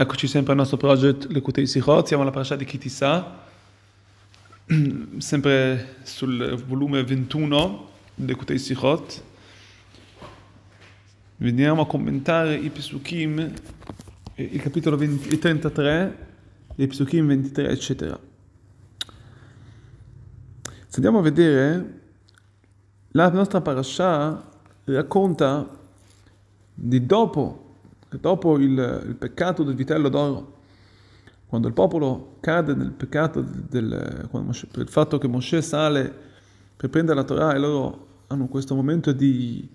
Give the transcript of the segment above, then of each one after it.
Eccoci sempre al nostro project Lekutei Sichot, siamo alla parasha di Kitissa, sempre sul volume 21 Lekutei Sichot. Veniamo a commentare i Pesukim, il capitolo 20, il 33, i Pesukim 23, eccetera. Se andiamo a vedere, la nostra parasha racconta di dopo dopo il, il, peccato del vitello d'oro, quando il popolo cade nel peccato del, Moshe, per il fatto che Moshe sale per prendere la Torah e loro hanno questo momento di,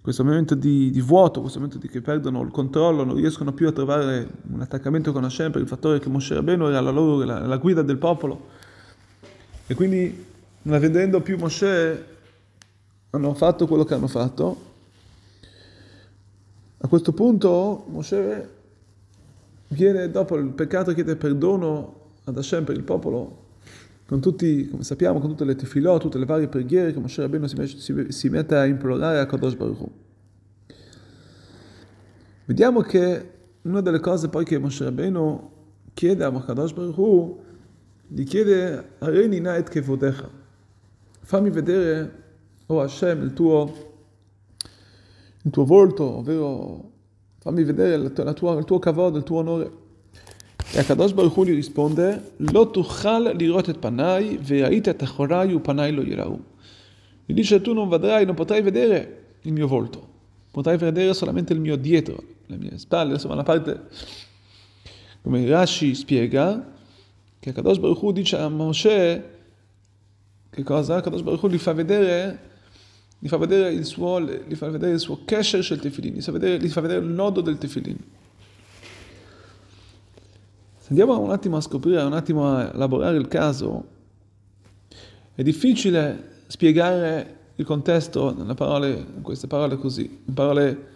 questo momento di, di vuoto, questo momento di che perdono il controllo, non riescono più a trovare un attaccamento con Hashem per il fattore che Moshe Rabbeinu era la, loro, la, la guida del popolo. E quindi, non avendo più Moshe, hanno fatto quello che hanno fatto a questo punto Moshe viene dopo il peccato chiede perdono ad Hashem per il popolo con tutti, come sappiamo, con tutte le tefilot, tutte le varie preghiere che Moshe Rabbeinu si, si, mette a implorare a Kadosh Baruch Hu. Vediamo che una delle cose poi che Moshe Rabbeinu chiede a Kadosh Baruch Hu, gli chiede Areni Naet Kevodecha, fammi vedere, oh Hashem, il tuo il tuo volto, ovvero fammi vedere la tua, la il tuo kavod, il tuo onore. E Akadosh Baruch Hu gli risponde, Lo tuchal lirot et panai, ve'ait et achorai u panai lo yirau. Gli dice, tu non vedrai, non potrai vedere il mio volto, potrai vedere solamente il mio dietro, le mie spalle, insomma una parte, come Rashi spiega, che Akadosh Baruch Hu dice a Moshe, che cosa? Akadosh Baruch Hu gli fa vedere gli fa vedere il suo, gli fa vedere il suo kesher del tefillin, gli fa, vedere, gli fa vedere il nodo del tefillin. Se andiamo un attimo a scoprire, un attimo a elaborare il caso, è difficile spiegare il contesto parole, in queste parole così, in parole,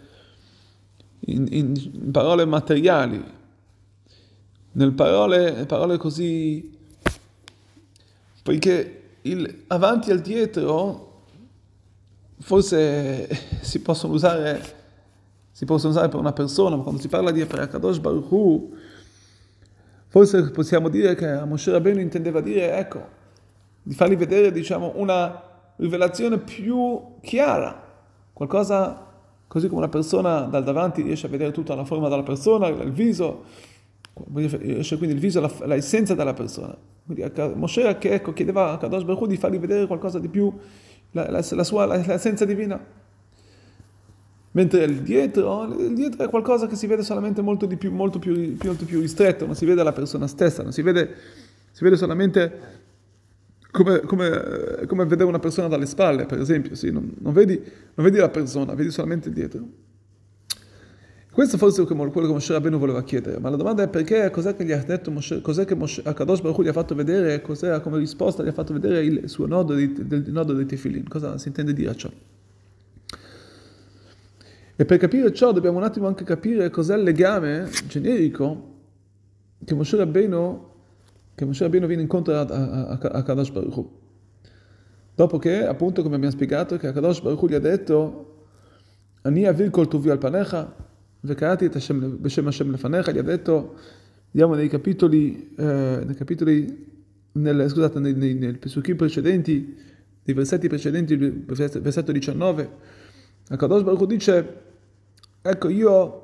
in, in, in parole materiali, nelle parole, parole così, poiché il avanti e il dietro forse si possono usare, si possono usare per una persona, ma quando si parla di Akadosh Baruch Hu, forse possiamo dire che a Moshe Rabbeinu intendeva dire, ecco, di fargli vedere, diciamo, una rivelazione più chiara, qualcosa così come una persona dal davanti riesce a vedere tutta la forma della persona, il viso, riesce quindi il viso, l'essenza della persona. Quindi Moshe che, ecco, chiedeva a Kadosh Baruch Hu di fargli vedere qualcosa di più la, la, la sua l'essenza divina. Mentre il dietro, il dietro è qualcosa che si vede solamente molto, di più, molto, più, molto più ristretto, non si vede la persona stessa, non si vede, si vede solamente come, come, come, vedere una persona dalle spalle, per esempio, sì, non, non, vedi, non, vedi, la persona, vedi solamente il dietro. Questo forse è quello che Moshe Rabbeinu voleva chiedere, ma la domanda è perché, cos'è che gli ha detto Moshe, cos'è che Moshe, Akadosh Baruch gli ha fatto vedere, cos'era come risposta, gli ha fatto vedere il suo nodo, di, del, nodo dei tefillin, cosa si intende dire a ciò? E per capire ciò dobbiamo un attimo anche capire cos'è il legame generico che Moshe Rabbeinu, che Moshe Rabbeinu viene incontro a, a, a, a Kadosh Baruch Hu. Dopo che, appunto, come abbiamo spiegato, che Kadosh Baruch Hu gli ha detto Ani avil kol tuvi al panecha, וקראתי את השם, בשם השם לפניך, gli ha detto, vediamo nei capitoli, eh, nei capitoli nel, scusate, nei, nei, nei pesukim precedenti, nei versetti precedenti, versetto 19, Akadosh Baruch dice, ecco io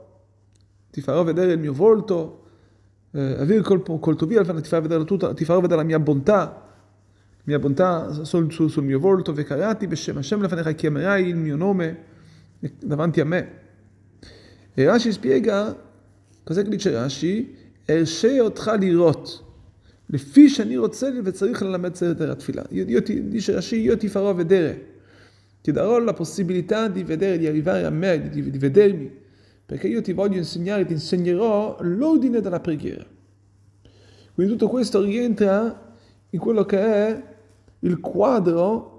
ti farò vedere il mio volto, eh, avir col, col tuo via, ti farò vedere tutta, ti farò vedere la mia bontà, mia bontà sul, sul, sul mio volto, vekarati beshem Hashem lefanecha, chiamerai il mio nome davanti a me. E Rashi spiega, cos'è che dice Rashi? ארשה אותך לראות, לפי שאני רוצה וצריך ללמד סדר התפילה. Io ti, dice Rashi, io ti farò vedere, ti darò la possibilità di vedere, di arrivare a me, di, di vedermi, perché io ti voglio insegnare, ti insegnerò l'ordine della preghiera. Quindi tutto questo rientra in quello che è il quadro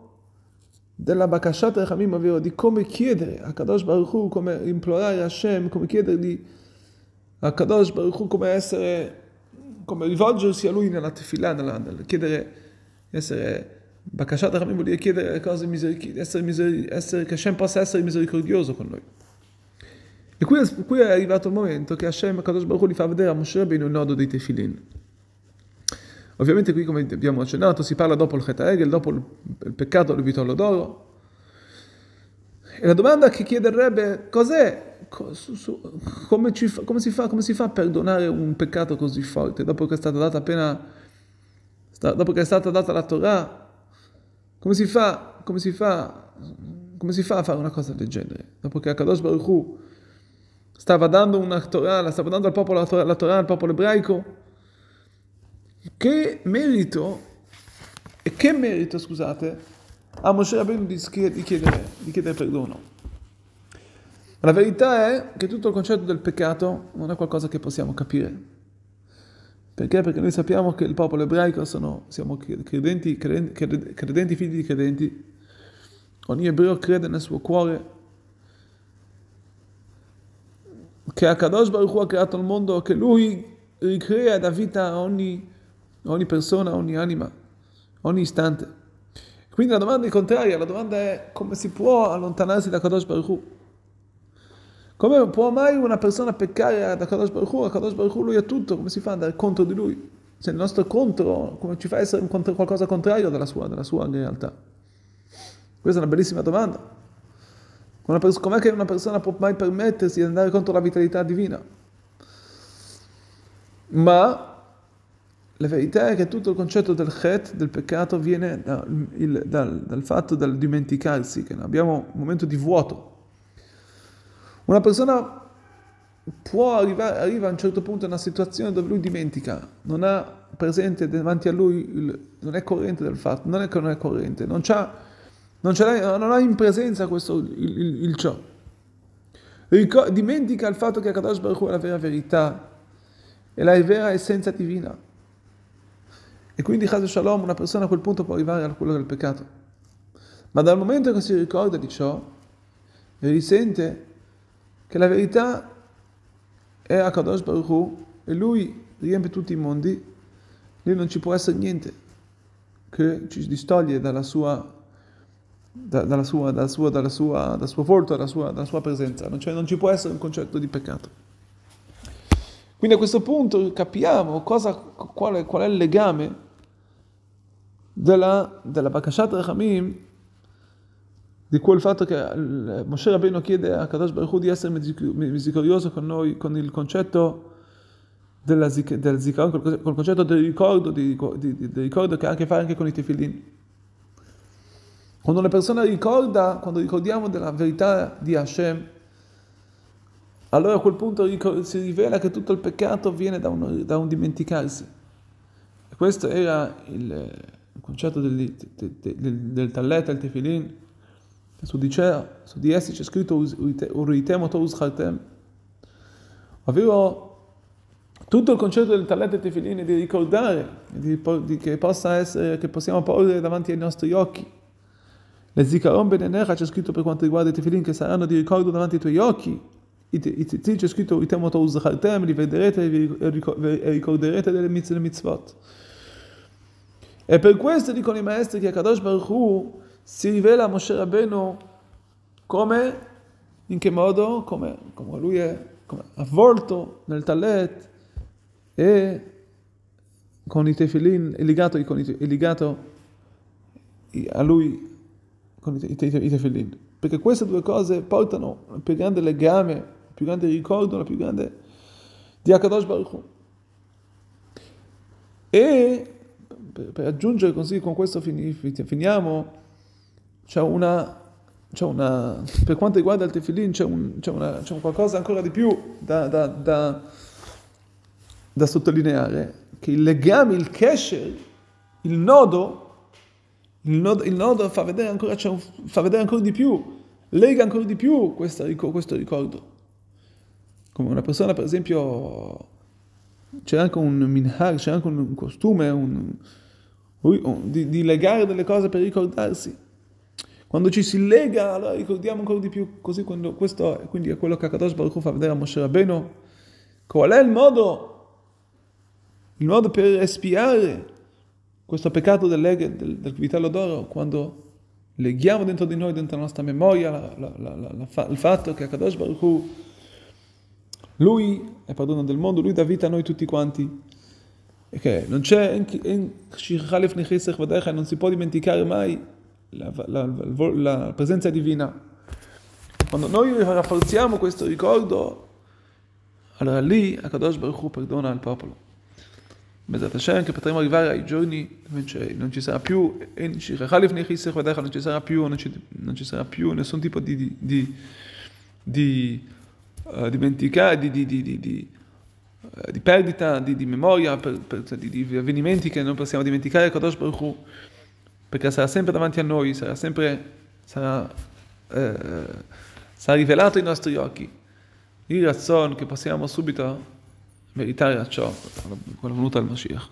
della Bakashat Rachamim, ovvero di come chiedere a Kadosh Baruch Hu, come implorare a Hashem, come chiedergli a Kadosh Baruch Hu, come essere, come rivolgersi a Lui nella tefillah, nella, nella chiedere, essere, Bakashat Rachamim vuol dire chiedere cose misericordioso, essere, essere, che Hashem possa essere misericordioso con noi. E qui, qui, è arrivato il momento che Hashem Kadosh Baruch Hu gli fa vedere a Moshe Rabbeinu il nodo dei tefilin. Ovviamente qui, come abbiamo accennato, si parla dopo il Cheta Egel, dopo il, il peccato del vitolo d'oro. E la domanda che chiederebbe cos'è, come, fa, come, si fa, come si fa a perdonare un peccato così forte dopo che è stata data appena, dopo che è stata data la Torah? Come si fa, come si fa, come si fa a fare una cosa del genere? Dopo che Akadosh Baruch Hu stava dando una Torah, stava dando al popolo la Torah, la Torah al popolo ebraico, che merito, e che merito, scusate, a Moshe Rabbeinu di chiedere, di chiedere perdono. La verità è che tutto il concetto del peccato non è qualcosa che possiamo capire. Perché? Perché noi sappiamo che il popolo ebraico sono, siamo credenti, credenti, credenti figli di credenti. Ogni ebreo crede nel suo cuore che Akadosh Baruch Hu ha creato il mondo, che lui ricrea da vita ogni, ogni persona, ogni anima, ogni istante. Quindi la domanda è contraria, la domanda è come si può allontanarsi da Kadosh Baruch Hu? Come può mai una persona peccare da Kadosh Baruch Hu? A Kadosh Baruch Hu lui ha tutto, come si fa ad andare contro di lui? Se il nostro contro, come ci fa essere qualcosa contrario della sua, della sua realtà? Questa è una bellissima domanda. Com'è che una persona può mai permettersi di andare contro la vitalità divina? Ma la verità è che tutto il concetto del chet, del peccato, viene da, il, dal, dal, fatto del dimenticarsi, che abbiamo un momento di vuoto. Una persona può arrivare, arriva a un certo punto in una situazione dove lui dimentica, non ha presente davanti a lui, il, non è corrente del fatto, non è che non è corrente, non, non, non ha in presenza questo, il, il, il ciò. Ricor- dimentica il fatto che Akadosh Baruch è la vera verità, è la vera essenza divina. E quindi, Chaz Shalom, una persona a quel punto può arrivare a quello del peccato. Ma dal momento che si ricorda di ciò, e risente che la verità è a Kadosh Baruch Hu, e lui riempie tutti i mondi, lì non ci può essere niente che ci distoglie dalla sua dalla sua, dalla sua, dalla sua, dal suo volto, dalla sua, dalla sua presenza, cioè non ci può essere un concetto di peccato. Quindi a questo punto capiamo cosa, qual, è, qual è il legame della, Bakashat Rachamim, di quel fatto che Moshe Rabbeinu chiede a Kadosh Baruch Hu di essere misericordioso con noi, con il concetto della, del zikaron, col, concetto del ricordo, di, di, del ricordo che ha a che fare anche con i tefillin. Quando una persona ricorda, quando ricordiamo della verità di Hashem, allora a quel punto si rivela che tutto il peccato viene da un, da un dimenticarsi. E questo era il, il concetto del, del, del, del tallet, il tefilin, su di, su di essi c'è scritto uritem o uschartem, ovvero tutto il concetto del tallet e tefilin è di ricordare, di, di, che possa essere, che possiamo porre davanti ai nostri occhi. Le zikaron benenecha c'è scritto per quanto riguarda i tefilin che saranno di ricordo davanti ai tuoi occhi. c'è scritto uritem o uschartem, li vedrete e ricorderete delle mitzvot. E per questo dicono i maestri che Kadosh Baruch Hu si rivela a Moshe Rabbeinu come, in che modo? Come, come lui è come avvolto nel talet e con i tefillin, è legato, è legato a lui con i, i, i tefillin. Perché queste due cose portano il più grande legame, il più grande ricordo, la più grande di Akadosh Baruch Hu. E per, aggiungere così, con questo finiamo, c'è una, c'è una, per quanto riguarda il tefillin, c'è, un, c'è, una, c'è un qualcosa ancora di più da, da, da, da sottolineare, che il legame, il kesher, il nodo, il nodo, il nodo fa, vedere ancora, un, fa vedere ancora di più, lega ancora di più questa, questo ricordo. Come una persona, per esempio, c'è anche un minhag, c'è anche un costume, un, di, di, legare delle cose per ricordarsi. Quando ci si lega, allora ricordiamo ancora di più. Così quando questo quindi è quello che Akadosh Baruch fa vedere a Moshe Rabbeinu. Qual è il modo? Il modo per espiare questo peccato del, del, del vitello d'oro, quando leghiamo dentro di noi, dentro la nostra memoria, la, la, la, il fatto che Akadosh Baruch Hu Lui è padrone del mondo, lui dà vita a noi tutti quanti. E che non c'è, non si può dimenticare mai la, la, la, la presenza divina. Quando noi rafforziamo questo ricordo, allora lì Akadosh Baruch Hu perdona il popolo. Bezat Hashem che potremo arrivare ai giorni non ci sarà più, non ci sarà più, non ci, sarà più nessun tipo di, di, di uh, dimenticare, di, di, di, di, uh, di perdita di, memoria, per, per, di, avvenimenti che non possiamo dimenticare, Kadosh Baruch Hu, perché sarà sempre davanti a noi, sarà sempre, sarà, eh, sarà rivelato ai nostri occhi. Il razzon che possiamo subito meritare a ciò, quella venuta al Mashiach.